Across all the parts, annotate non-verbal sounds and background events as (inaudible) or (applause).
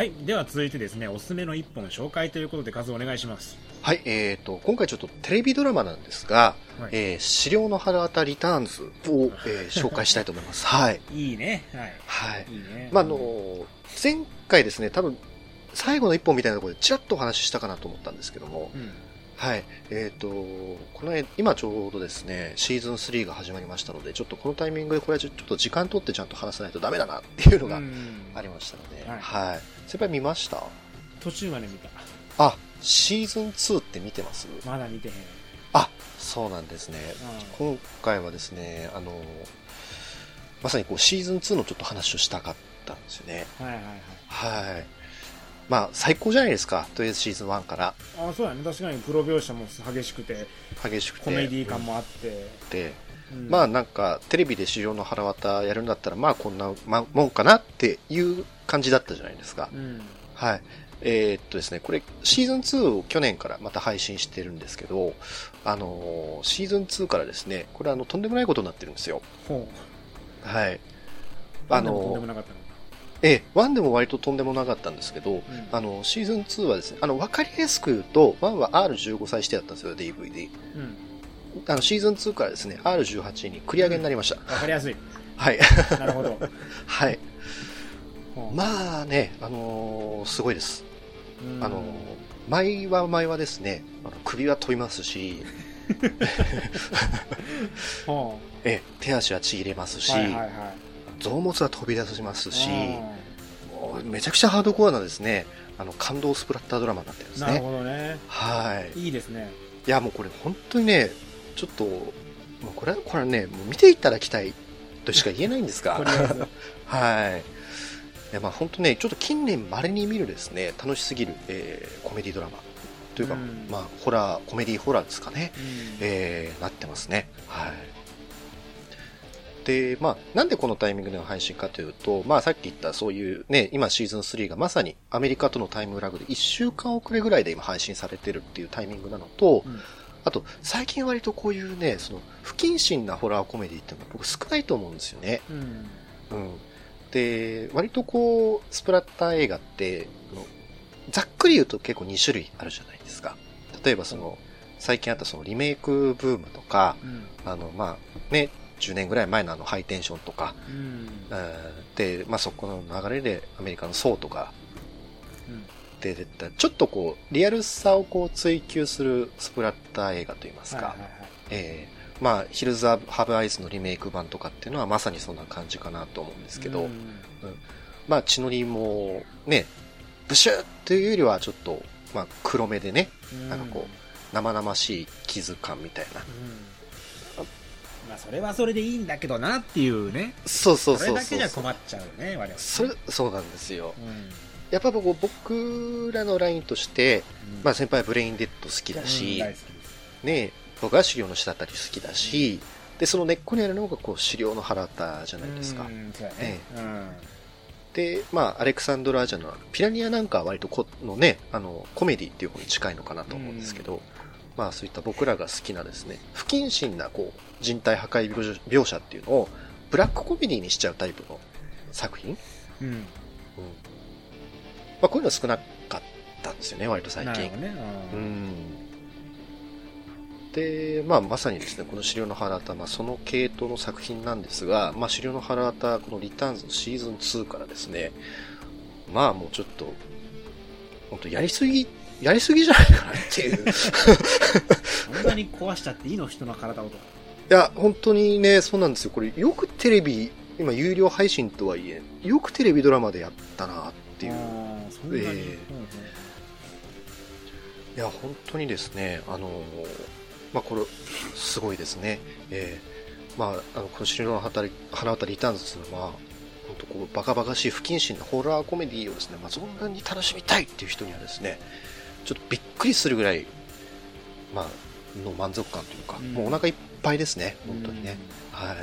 はい。では続いてですねおすすめの一本紹介ということで数お願いします。はい、えー、と、今回ちょっとテレビドラマなんですが、はい。えー、資料の腹渡リターンズを、えー (laughs) 紹介したいと思います。はい。いいね。はい。はい。いいね。まあ、あの、前回ですね、多分、最後の一本みたいなところでちらっとお話ししたかなと思ったんですけども、うんはい。えっ、と、この間、今ちょうどですね、シーズン3が始まりましたので、ちょっとこのタイミングでこれはちょっと時間取ってちゃんと話さないとダメだなっていうのがうんありましたので、はいはい。先輩見ました？途中まで見たあ、シーズン2って見てます？まだ見てへんあ、そうなんですね。うん今回はですね、あの、まさにこうシーズン2のちょっと話をしたかったんですよね。はいはいはいはい。まあ、最高じゃないですか。とりあえずシーズン1からあそうやね確かにプロ描写も激しくて激しくて。コメディ感もあって、で、うんまあなんか、テレビで資料の腹渡やるんだったら、まあこんなまもんかなっていう感じだったじゃないですか。うんはい。えーっとですね、これ、シーズン2を去年からまた配信してるんですけど、あのーシーズン2からですね、これあの、とんでもないことになってるんですよ。ほうはい。ああののとんでもなかったの？ええ、1でも割ととんでもなかったんですけど、うん。あの、シーズン2はですね、あの、わかりやすく言うと、1は R15 歳指定だったんですよ、DVD。うん。あの、シーズン2からですね、R18 に繰り上げになりました。わかりやすい。(laughs) はい。なるほど。(laughs) はい。まあね、あのーすごいです。うん。あのー前は前はですね、あの首は飛びますし、(laughs) ほええ、手足はちぎれますうし、はいはいはい臓物は飛び出しますし、めちゃくちゃハードコアなですね、あの、感動スプラッタードラマになってるんですんなるね。ほどねはい。いいですねいや、もうこれ本当にね、ちょっと、もうこれは、これはね、もう見ていただきたいとしか言えないんですが (laughs) (laughs) はい。いや、まあ本当ね、ちょっと近年稀に見るですね、楽しすぎる、えーコメディドラマというか、うんまあホラー、コメディホラーですかね、うんえーなってますね。はい。で、まあ、なんでこのタイミングでの配信かというと、まあさっき言ったそういうね、今シーズン3がまさにアメリカとのタイムラグで1週間遅れぐらいで今配信されてるっていうタイミングなのと、うんあと、最近割とこういうね、その、不謹慎なホラーコメディっていうのが僕少ないと思うんですよね。うんうん。で、割とこう、スプラッター映画って、ざっくり言うと結構2種類あるじゃないですか。例えばその、最近あったそのリメイクブームとか、うんあの、まあ、ね、10年ぐらい前のあのハイテンションとか、うん。えーで、まあそこの流れでアメリカのソーとかうん。出てった、ちょっとこう、リアルさをこう追求するスプラッター映画といいますか、はいはいはい。えーまあ、ヒルズ・ハブ・アイズのリメイク版とかっていうのはまさにそんな感じかなと思うんですけど、うん。まあ、血のりもね、ブシューっていうよりはちょっと、まあ、黒目でね、なんかこう生々しい傷感みたいな。うんまあそれはそれでいいんだけどなっていうね。そうそうそれだけじゃそうそう。困っちゃうね我々。それ、そうなんですよ。うん。やっぱ僕僕らのラインとして、まあ先輩はブレインデッド好きだうんし、大好きです。ね、僕は資料の下あたり好きだし、で、その根っこにあるのがこう資料の腹渡じゃないですか。うんそうやね。で、まあ、アレクサンドラ・アジャのピラニアなんかは割とこのね、あの、コメディっていう方に近いのかなと思うんですけど、まあそういった僕らが好きなですね、不謹慎なこう、人体破壊描写っていうのを、ブラックコメディにしちゃうタイプの作品。うん。うん。まあこういうの少なかったんですよね、割と最近。ね。ううん。ん。で、まあまさにですね、この資料の腹渡、まあその系統の作品なんですが、まあ資料の腹渡、このリターンズのシーズン2からですね、まあもうちょっと、本当やりすぎ、やりすぎじゃないかなっていう。いそんなに壊しちゃっていいの？人の体をとや、本当にね、そうなんですよ。これよくテレビ、今有料配信とはいえ、よくテレビドラマでやったなっていう。そんなに、ええうんうんいや、本当にですね、あのーまあ、これ、すごいですね。えーまあ、あの、この白の花渡リターンズというのは、本当こう、バカバカしい不謹慎なホラーコメディをですね、まあ、そんなに楽しみたいっていう人にはですね、ちょっとびっくりするぐらい、まあ、の満足感というか、うんもうお腹いっぱいですね、本当にね。はい。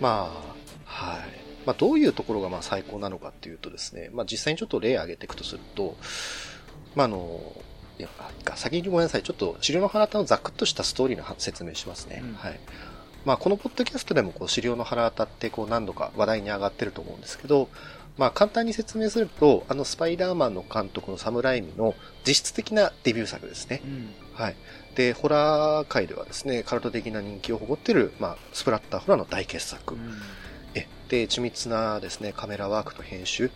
まあ、はい。まあ、どういうところがまあ最高なのかっていうとですね、まあ、実際にちょっと例を挙げていくとすると、まあ、あの、いや、あ先にごめんなさい。ちょっと、治療の腹渡のざくっとしたストーリーの説明しますね。うんはい。まあ、このポッドキャストでも、こう、資料の腹渡って、こう、何度か話題に上がってると思うんですけど、まあ簡単に説明すると、あのスパイダーマンの監督のサムライミの実質的なデビュー作ですね。うん。はい。で、ホラー界ではですね、カルト的な人気を誇っている、まあ、スプラッターホラーの大傑作。えで、緻密なですね、カメラワークと編集。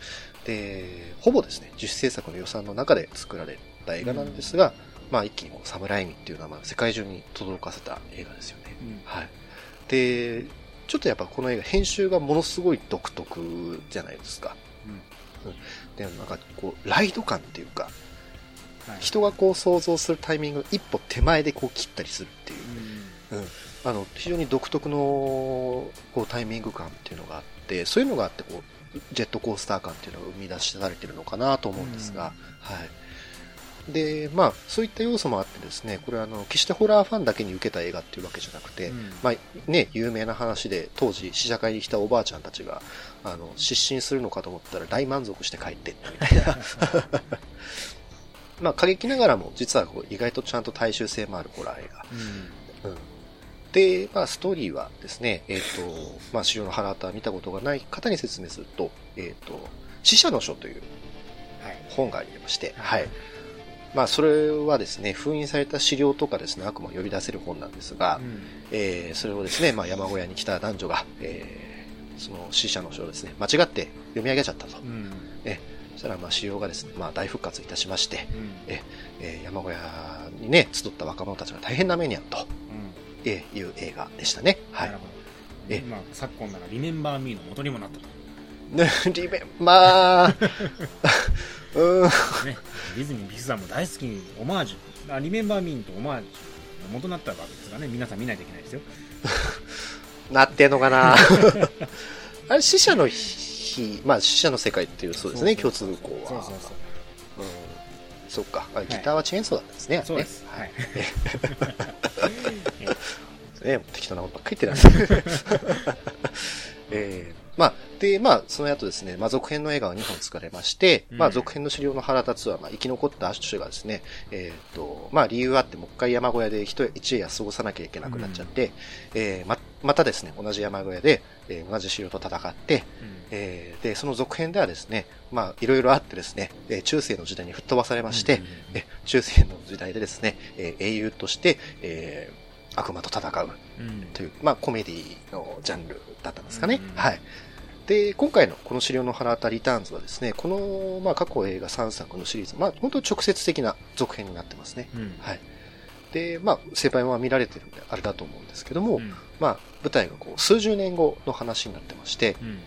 で、ほぼですね、自主制作の予算の中で作られた映画なんですが、まあ一気にこうサムライミっていう名前を世界中に轟かせた映画ですよね。うん。はい。で、ちょっとやっぱこの映画編集がものすごい独特じゃないですか。で、なんかこう、ライド感っていうか、はい。人がこう想像するタイミングの一歩手前でこう切ったりするっていう。う、ん。うん、あの非常に独特のこうタイミング感っていうのがあってそういうのがあってこうジェットコースター感っていうのが生み出しされてるのかなと思うんですが、はいでまあ、そういった要素もあってですねこれはあの決してホラーファンだけに受けた映画っていうわけじゃなくて、うんまあね、有名な話で当時試写会に来たおばあちゃんたちがあの失神するのかと思ったら大満足して帰ってったみたいな (laughs) まあ過激ながらも実はこう意外とちゃんと大衆性もあるホラー映画うん。うんで、まあ、ストーリーはですね、えっ、と、まあ、資料の腹渡見たことがない方に説明すると、えっ、と、死者の書というはい。本がありまして、はい。まあ、それはですね、封印された資料とかですね、悪魔を呼び出せる本なんですが、うん。えーそれをですね、まあ、山小屋に来た男女が、えーその死者の書をですね、間違って読み上げちゃったと。うん。そしたら、まあ、資料がですね、まあ、大復活いたしまして、うん。えー山小屋にね、集った若者たちが大変な目に遭うと、うん。えーいう映画でしたね。はない。えまあ、昨今なら、リメンバーミーの元にもなったと。ね (laughs) リベン、まあ、うーん、ね。ディズニー、ビスザーも大好きにオマージュ。あリメンバーミーとオマージュの元になったわけですがね、皆さん見ないといけないですよ。なってんのかな (laughs) あれ、死者の日、まあ死者の世界っていうそうですね、共通項は。そうそうそう。うん。そっか。あギターはチェーンソーだったんですねそうです。はい。(laughs) ね、適当なことばっかり言ってない。(laughs) えーまあ、で、まあ、その後ですね、まあ、続編の映画が2本作られまして、うん。まあ、続編の資料の腹立つは、まあ、生き残ったアッシュがですね、えっ、と、まあ、理由あって、もう一回山小屋で一一夜過ごさなきゃいけなくなっちゃって、えーま、またですね、同じ山小屋で、えー同じ資料と戦って、うん。えーで、その続編ではですね、まあ、いろいろあってですね、えー中世の時代に吹っ飛ばされまして、うんうんうん。え中世の時代でですね、えー英雄として、えー悪魔と戦ううん。という、まあ、コメディのジャンルだったんですかね。うん。はい。で、今回のこの資料の腹当たリターンズはですね、この、まあ、過去映画3作のシリーズ、まあ、本当に直接的な続編になってますね。うんはい。で、まあ、先輩は見られてるんで、あれだと思うんですけども、うんまあ、舞台がこう、数十年後の話になってまして、うん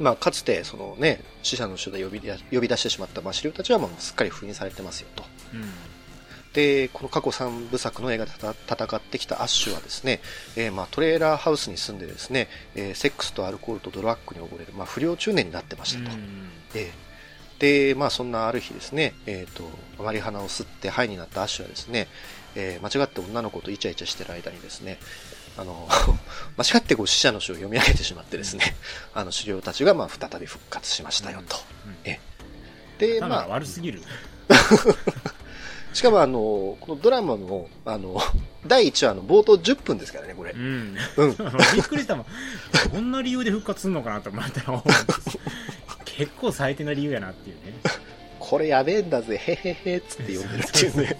まあ、かつて、そのね、死者の書で呼び出呼び出してしまった、まあ、資料たちはもうすっかり封印されてますよと。うんで、この過去3部作の映画で戦戦ってきたアッシュはですね、えーまあ、トレーラーハウスに住んでですね、えーセックスとアルコールとドラッグに溺れる、まあ、不良中年になってましたと。えーで、まあ、そんなある日ですね、えっ、と、マリハナを吸ってハイになったアッシュはですね、えー間違って女の子とイチャイチャしてる間にですね、あの、(laughs) 間違ってこう死者の書を読み上げてしまってですね、あの、狩猟たちがまあ再び復活しましたよと。うんえで、だからまあ、悪すぎる。(laughs) しかもあの、このドラマの、あの、(laughs) 第1話の冒頭10分ですからね、これう。ん。うん。(laughs) びっくりしたもん。こんな理由で復活するのかなと思ったら、(laughs) 結構最低な理由やなっていうね。これやべえんだぜ、へへへっつって読んでるっていうね。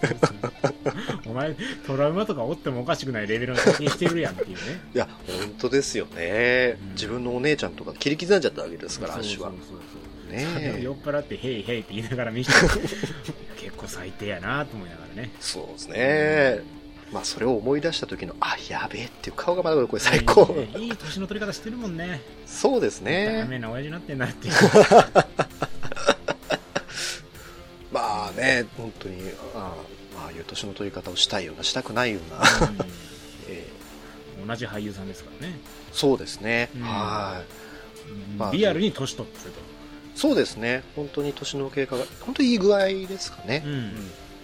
お前、トラウマとかおってもおかしくないレベルの先にしてるやんっていうね。いや、本当ですよねうん。自分のお姉ちゃんとか切り刻んじゃったわけですから、アッシュはそう。そうそうそうねえ酔っ払って、ヘイヘイって言いながら見せて結構最低やなと思いながらね。そうですね。まあ、それを思い出した時の、あ、やべえっていう顔がまだこれ最高。いいねいい年の取り方してるもんね。そうですダね。メな親父になってんなっていう。(laughs) まあね、本当に、あああいう年の取り方をしたいような、したくないような。えうん (laughs) 同じ俳優さんですからね。ーそうですね。うんはい。まあリアルに年取ってると。そうですね。本当に年の経過が、本当にいい具合ですかね。うん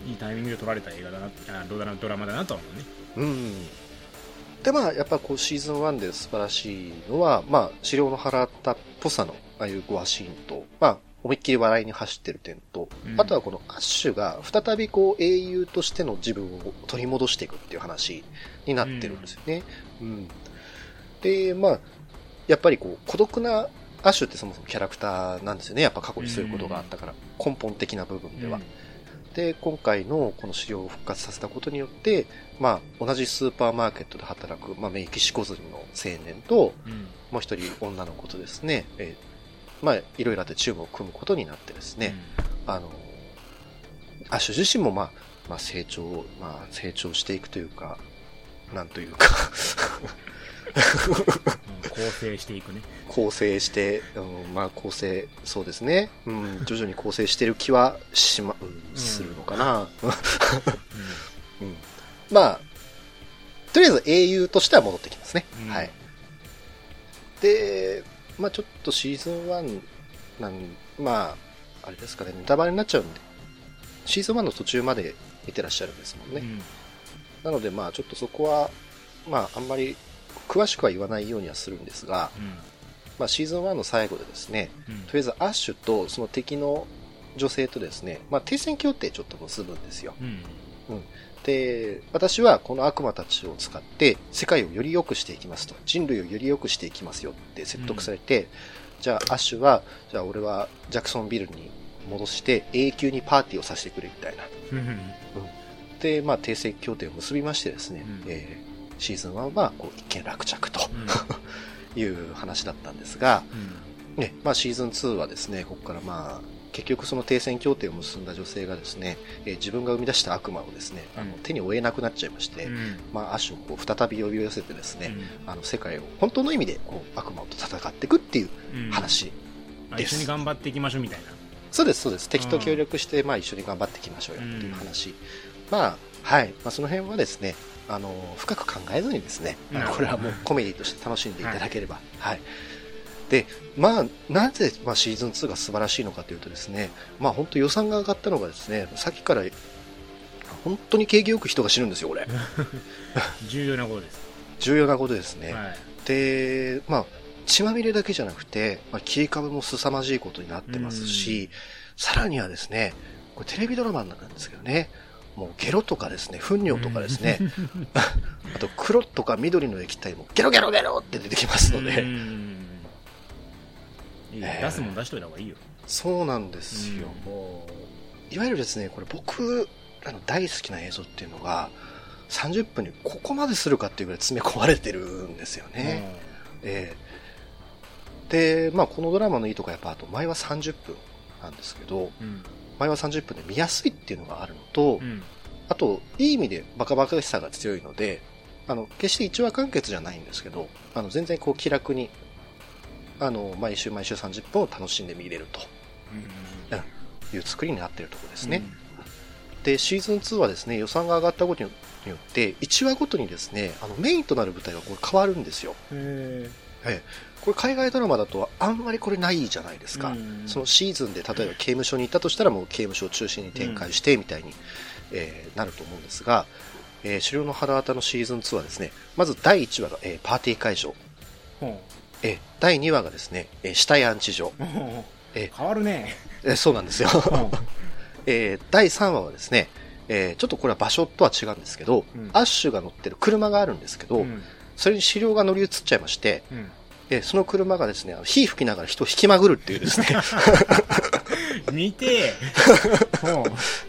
いいタイミングで撮られた映画だなあドラドラマだなとは思うね。うん。で、まあ、やっぱこう、シーズン1で素晴らしいのは、まあ、資料の腹ったっぽさの、ああいうゴアシーンと、まあ、思いっきり笑いに走ってる点と、うんあとはこのアッシュが再びこう、英雄としての自分を取り戻していくっていう話になってるんですよね。うん。で、まあ、やっぱりこう、孤独なアッシュってそもそもキャラクターなんですよね。やっぱ過去にそういうことがあったから。根本的な部分では。で、今回のこの資料を復活させたことによって、まあ、同じスーパーマーケットで働く、まあ、メキシコ人の青年と、うんもう一人女の子とですね、えーまあ、いろいろあってチームを組むことになってですね、あの、アッシュ自身もまあ、まあ成長、まあ成長していくというか、なんというか、うんうん構成していくね構成して、うん、まあ構成、そうですね、うん、徐々に構成してる気はしま、うん、するのかな。うんまあ、とりあえず英雄としては戻ってきますね。うんはい。で、まあちょっとシーズン1なん、まあ、あれですかね、ネタバレになっちゃうんで、シーズン1の途中まで見てらっしゃるんですもんね。うんなのでまあちょっとそこは、まああんまり詳しくは言わないようにはするんですが、まあシーズン1の最後でですね、うん。とりあえずアッシュとその敵の女性とですね、まあ停戦協定ちょっと結ぶんですよ。うん。で、私はこの悪魔たちを使って世界をより良くしていきますと。人類をより良くしていきますよって説得されて、じゃあアッシュは、じゃあ俺はジャクソンビルに戻して永久にパーティーをさせてくれみたいな。うん。で、まあ停戦協定を結びましてですね、うん。えーシーズン1はこう一見落着とうん。(laughs) いう話だったんですが、うん。ね、まあシーズン2はですね、ここからまあ、結局その停戦協定を結んだ女性がですね、えー自分が生み出した悪魔をですね、あのうん。手に負えなくなっちゃいまして、うん。まあアッシュをこう再び呼び寄せてですね、うん。あの世界を本当の意味でこう悪魔と戦っていくっていううん。話。あです。一緒に頑張っていきましょうみたいな。そうです、そうです。敵と協力して、まあ一緒に頑張っていきましょうよっていう話。まあ、はい。まあその辺はですね、あの、深く考えずにですね、これはもうコメディとして楽しんでいただければ。はい。で、まあ、なぜ、まあ、シーズン2が素晴らしいのかというとですね、まあ本当予算が上がったのがですね、さっきから、本当に景気よく人が死ぬんですよ、これ。(laughs) 重要なことです重要なことですね。はいで、まあ、血まみれだけじゃなくて、まあ、切り株も凄まじいことになってますし、さらにはですね、これテレビドラマなんですけどね、もうゲロとかですね、糞尿とかですね、(laughs) あと黒とか緑の液体もゲロゲロゲロって出てきますのうで、ん。いい。よえー。出すもん出しといた方がいいよ。そうなんですよ。うん。もう、いわゆるですね、これ僕らの大好きな映像っていうのが、30分にここまでするかっていうぐらい詰め込まれてるんですよね。ええで、まあ、このドラマのいいとこはやっぱあと前は30分なんですけどうん前は30分で見やすいっていうのがあるのと、うん。あといい意味でバカバカしさが強いのであの決して一話完結じゃないんですけどあの全然こう気楽にあの毎週毎週30分を楽しんで見れると。いう作りになっているところですね、でシーズン2はですね予算が上がったことによって1話ごとにですねあのメインとなる舞台がこれ変わるんですよ。へこれ海外ドラマだとあんまりこれないじゃないですか、そのシーズンで例えば刑務所に行ったとしたらもう刑務所を中心に展開してみたいに、えーなると思うんですが、えー、狩猟の腹渡のシーズン2はですねまず第1話が、えーパーティー会場、ほえー第2話がですね、えー死体安置所、うほうえ変わるね。えーそうなんですよ、(laughs) えー第3話はですね、えーちょっとこれは場所とは違うんですけど、うん。アッシュが乗ってる車があるんですけど、うん。それに狩猟が乗り移っちゃいまして、うんえーその車がですね火吹きながら人を引きまぐるっていうですね。(laughs) 見て (laughs)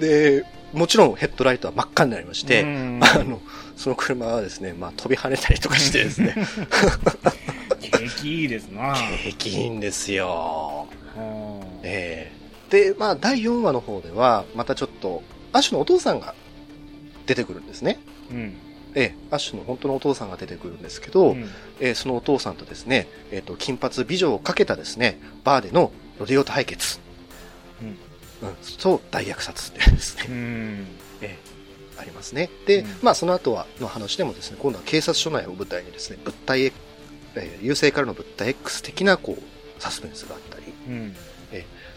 で、もちろんヘッドライトは真っ赤になりまして、うん。(laughs) あの、その車はですね、まあ飛び跳ねたりとかしてですね、景気いいですな。景気いいんですよ。ええ。で、まあ第4話の方では、またちょっと、アッシュのお父さんが出てくるんですね。うんええアッシュの本当のお父さんが出てくるんですけど、うんええそのお父さんとですね、えっ、と、金髪美女をかけたですね、バーでのロデオ対決。うんうん、そう、大虐殺ですね。うんええありますね。で、うんまあその後はの話でもですね、今度は警察署内を舞台にですね、物体えー優勢からの物体 X 的なこう、サスペンスがあったり、うん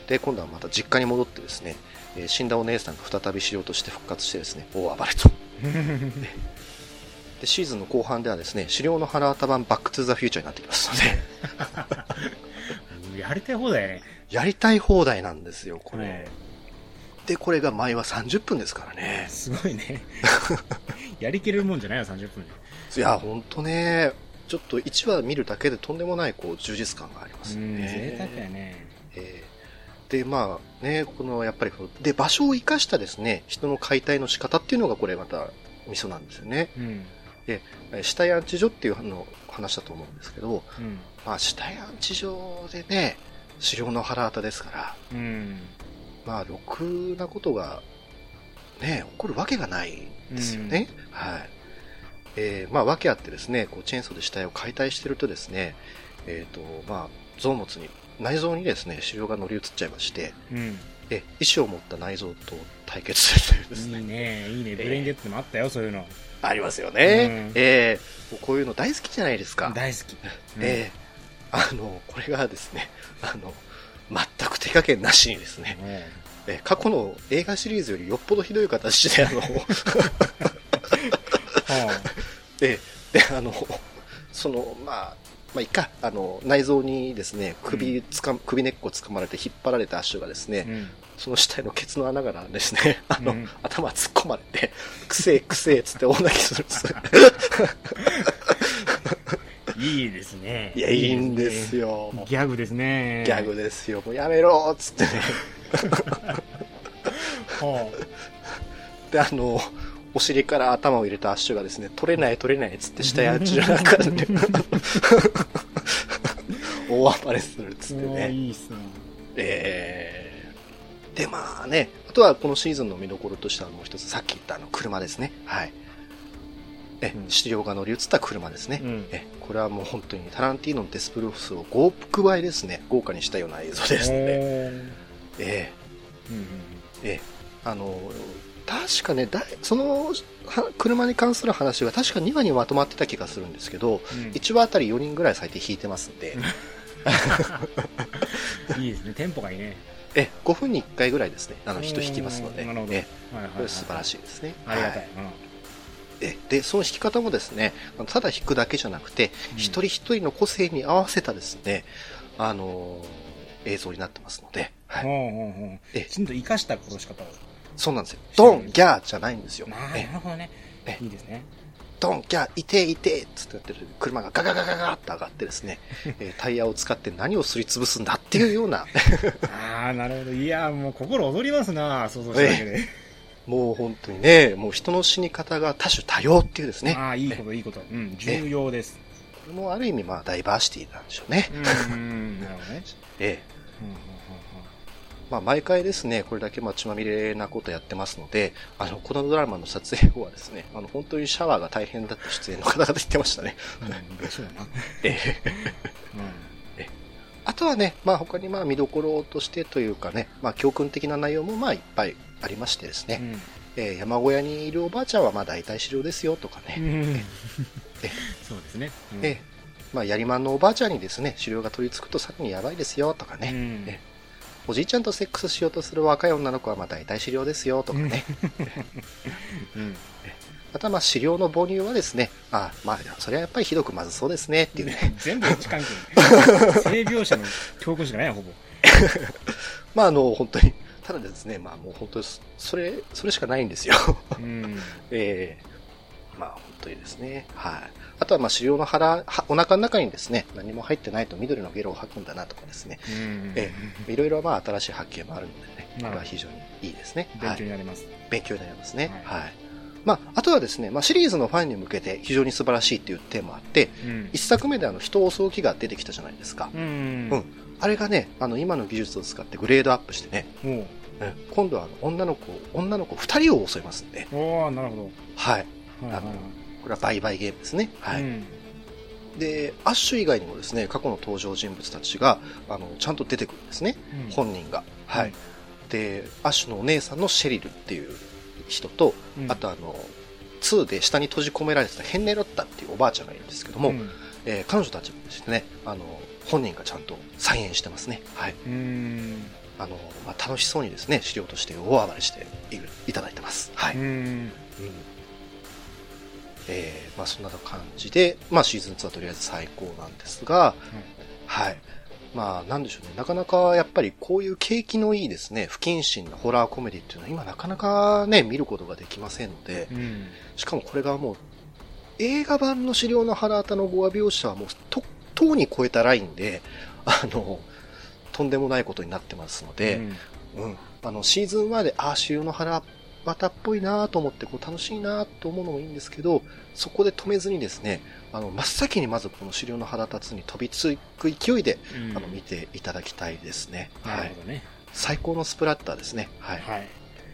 で、今度はまた実家に戻ってですね、えー死んだお姉さんが再びしようとして復活してですね、大暴れと。(laughs) で、シーズンの後半ではですね、狩猟の腹渡版バックトゥザフューチャーになってきますので、(laughs) やりたい放題やねやりたい放題なんですよ、これ。ねで、これが前は30分ですからね。すごいね (laughs) やりきれるもんじゃないよ30分でいや、ほんとね、ちょっと1話見るだけでとんでもないこう充実感がありますようん、ね。贅沢やね。えーで、まあね、このやっぱりで、場所を生かしたですね、人の解体の仕方っていうのがこれまたミソなんですよね。うん。えー死体安置所っていうの話だと思うんですけど、うん。まあ死体安置所でね、狩猟の腹渡ですから、うん。まあ、ろくなことが、ね、起こるわけがないですよね。はい。えーまあ、わけあってですね、こう、チェーンソーで死体を解体してるとですね、えっ、と、まあ、臓物に、内臓にですね、腫瘍が乗り移っちゃいまして、うん。え、意志を持った内臓と対決するというですいいね。ね、いいね。ブレインゲットもあったよ、そういうの。ありますよね。うんえーこういうの大好きじゃないですか。大好き。(laughs) えーあの、これがですね、あの、全く手加減なしにですね、え過去の映画シリーズよりよっぽどひどい形で、あの、(laughs) はで、(laughs) で、あの、その、まあ、まあ、いいか、あの、内臓にですね、首つか、首根っこつかまれて引っ張られた足がですね、あうんその死体のケツの穴からですね、(laughs) あの、うん頭突っ込まれて、くせえくせえっつって大泣きするんです。いいですね。いや、いいんですよ。よ。ギャグですね。ギャグですよ。もうやめろっつってね。(laughs) はで、あの、お尻から頭を入れたアッシュがですね、取れない取れないっつって死体あっちの中で、(laughs) 大暴れするっつってね。いいっすね。えーで、まあね、あとはこのシーズンの見どころとしてはもう一つ、さっき言ったあの車ですね。はい。えう、ん資料が乗り移った車ですね。うんえ、これはもう本当にタランティーノのデスプルースを5億倍ですね、豪華にしたような映像ですので、おーえうんうんーえーあの、確かね、だいそのは車に関する話が確か2話にまとまってた気がするんですけど、うん。1話あたり4人ぐらい最低引いてますんで、(laughs) いいですね。テンポがいいね。え、5分に1回ぐらいですね、あの人引きますので、なるほど。えはいはいはい。これ素晴らしいですね。ありがた。はい。えで、その弾き方もですね、ただ弾くだけじゃなくて、うん。一人一人の個性に合わせたですね、あのー映像になってますので、はい。ほうほうほうえきちんと生かした殺し方。を。そうなんですよ。ドン、ギャーじゃないんですよ。ななえるほどねえ。いいですね。ドン、ギャー、いていてつってやってる車がガガガガガッと上がってですね、(laughs) えータイヤを使って何をすりつぶすんだっていうような、(laughs) ああ、なるほど。いや、もう心躍りますな、想像しただけで。もう本当にね、もう人の死に方が多種多様っていうですね、ああ、いいこと、いいこと。うん、重要です。これもある意味まあダイバーシティなんでしょうね。うん、うんなるほどね。ええうんうんまあ、毎回ですね、これだけまあ血まみれなことやってますので、あの、このドラマの撮影後はですね、あの、本当にシャワーが大変だった出演の方々言ってましたね。うん (laughs) うんうんでしょうな。ええ。あとはね、まあ他にまあ見どころとしてというかね、まあ教訓的な内容もまあいっぱいありましてですね、うん。えー山小屋にいるおばあちゃんはまあ大体狩猟ですよとかね、うん。え (laughs) そうですね。うん。ええ。まあやりまんのおばあちゃんにですね、狩猟が取り付くとさらにやばいですよとかね、うん。えおじいちゃんとセックスしようとする若い女の子はまあ大体狩猟ですよとかね、(laughs) うんまたまあ飼料の母乳はですね、あまあ、それはやっぱりひどくまずそうですねっていうね。全部位置関係。(laughs) 性描写の教訓しかないや、ほぼ。(laughs) まああの、本当に、ただですね、まあもう本当に、それ、それしかないんですよ。うん。ええまあ本当にですね。はい。あとはまあ飼料の腹、はお腹の中にですね、何も入ってないと緑のゲロを吐くんだなとかですね。うんえいろいろまあ新しい発見もあるのでね、これは非常にいいですね。勉はい強になります。勉強になりますね。ははい。まあ、あとはですね、まあ、シリーズのファンに向けて非常に素晴らしいっていう点もあって、うん一作目であの人を襲う気が出てきたじゃないですか。うんうんあれがね、あの今の技術を使ってグレードアップしてね、もううん今度はあの女の子、女の子2人を襲いますんで、おおなるほはい。ど。はいはいはいこれは売買ゲームですね。はい。うんで、アッシュ以外にもですね、過去の登場人物たちが、あの、ちゃんと出てくるんですね。うん本人が。はい。うんで、アッシュのお姉さんのシェリルっていう人と、うんあとあの、2で下に閉じ込められてたヘンネロッタっていうおばあちゃんがいるんですけども、うんえー彼女たちもですね、あの、本人がちゃんと再演してますね。はい。うんあの、まあ、楽しそうにですね、資料として大暴れしているいただいてます。はい。うんえーまあそんな感じで、まあシーズン2はとりあえず最高なんですが、はい。まあなんでしょうね、なかなかやっぱりこういう景気のいいですね、不謹慎なホラーコメディっていうのは今なかなかね、見ることができませんので、うん。しかもこれがもう映画版の資料の腹渡の語話描写はもうと、とうに超えたラインで、あの、とんでもないことになってますので、うん。うん。あの、シーズン1で、ああ、資料の腹渡っぽいなと思って、こう楽しいなと思うのもいいんですけど、そこで止めずにですね、あの、真っ先にまずこの資料の腹立つに飛びつく勢いで、うんあの、見ていただきたいですね。はいなるほ。どね。最高のスプラッターですね。はい。はい。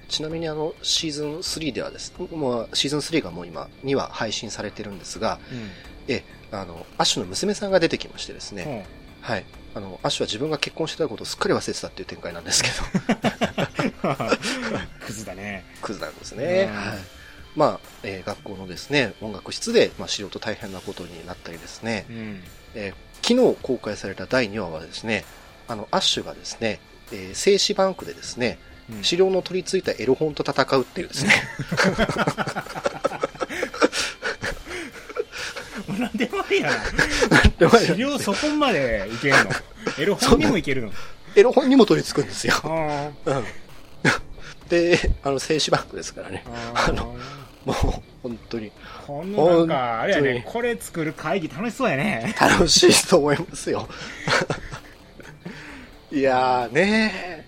ちなみにあの、シーズン3ではです、もうシーズン3がもう今2話配信されてるんですが、うん。え、あの、アッシュの娘さんが出てきましてですね、ほはい。あの、アッシュは自分が結婚してたことをすっかり忘れてたっていう展開なんですけど、う (laughs) (laughs) クズだね。クズなんですね。まあ、えー学校のですね、音楽室で、まあ、素人大変なことになったりですね、うん。えー昨日公開された第2話はですね、あの、アッシュがですね、えー静止バンクでですね、うん資料の取り付いたエロ本と戦うっていうですね、(laughs) なんでもありやな。資料そこまでいけるの？(laughs) エロ本にもいけるの？エロ本にも取り付くんですよ。あうん。で、あの、静止バンクですからね。ああのもう、本当に、このなんか、あれやねこれ作る会議楽しそうやね。楽しいと思いますよ。(laughs) いやーね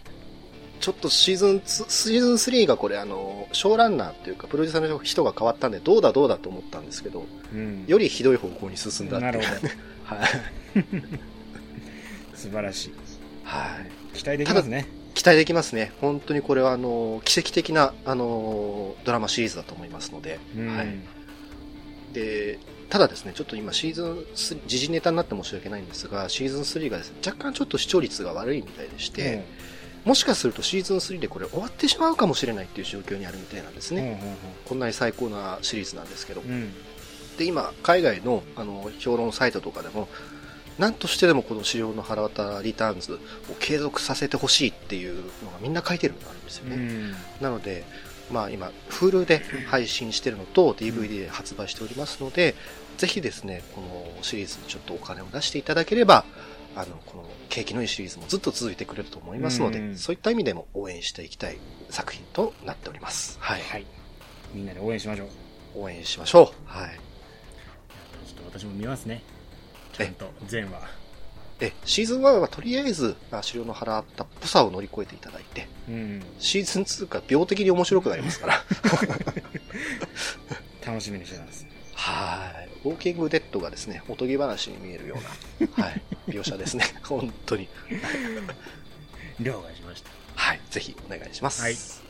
ちょっとシーズン2、シーズン3がこれあの、ショーランナーっていうか、プロデューサーの人が変わったんで、どうだどうだと思ったんですけど、うん。よりひどい方向に進んだっていう。なるほど。(laughs) はい。(laughs) 素晴らしい。はい。期待できますね。期待できますね。本当にこれはあの、奇跡的な、あの、ドラマシリーズだと思いますので、うんはい。で、ただですね、ちょっと今シーズン3、時事ネタになって申し訳ないんですが、シーズン3がですね、若干ちょっと視聴率が悪いみたいでして、もしかするとシーズン3でこれ終わってしまうかもしれないっていう状況にあるみたいなんですうんね。こんなに最高なシリーズなんですけどうん。うんうんで、今、海外のあの評論サイトとかでも、何としてでもこの資料の腹渡リターンズを継続させてほしいっていうのがみんな書いてるのがあるんですよね。うんなので、まあ今、Hulu で配信してるのと DVD で発売しておりますので、ぜひですね、このシリーズにちょっとお金を出していただければ、あの、この景気のいいシリーズもずっと続いてくれると思いますので、うんそういった意味でも応援していきたい作品となっております。はい。はい。みんなで応援しましょう。応援しましょう。はい。ちょっと私も見ますね。ちゃんと、全話。え、シーズン1はとりあえず、あ資料の払ったっぽさを乗り越えていただいて、うん。シーズン2が病的に面白くなりますから。(laughs) 楽しみにしてます。はい。ウォーキングデッドがですね、おとぎ話に見えるような、はい、描写ですね。(laughs) 本当に。了解しました。はい。ぜひお願いします。はい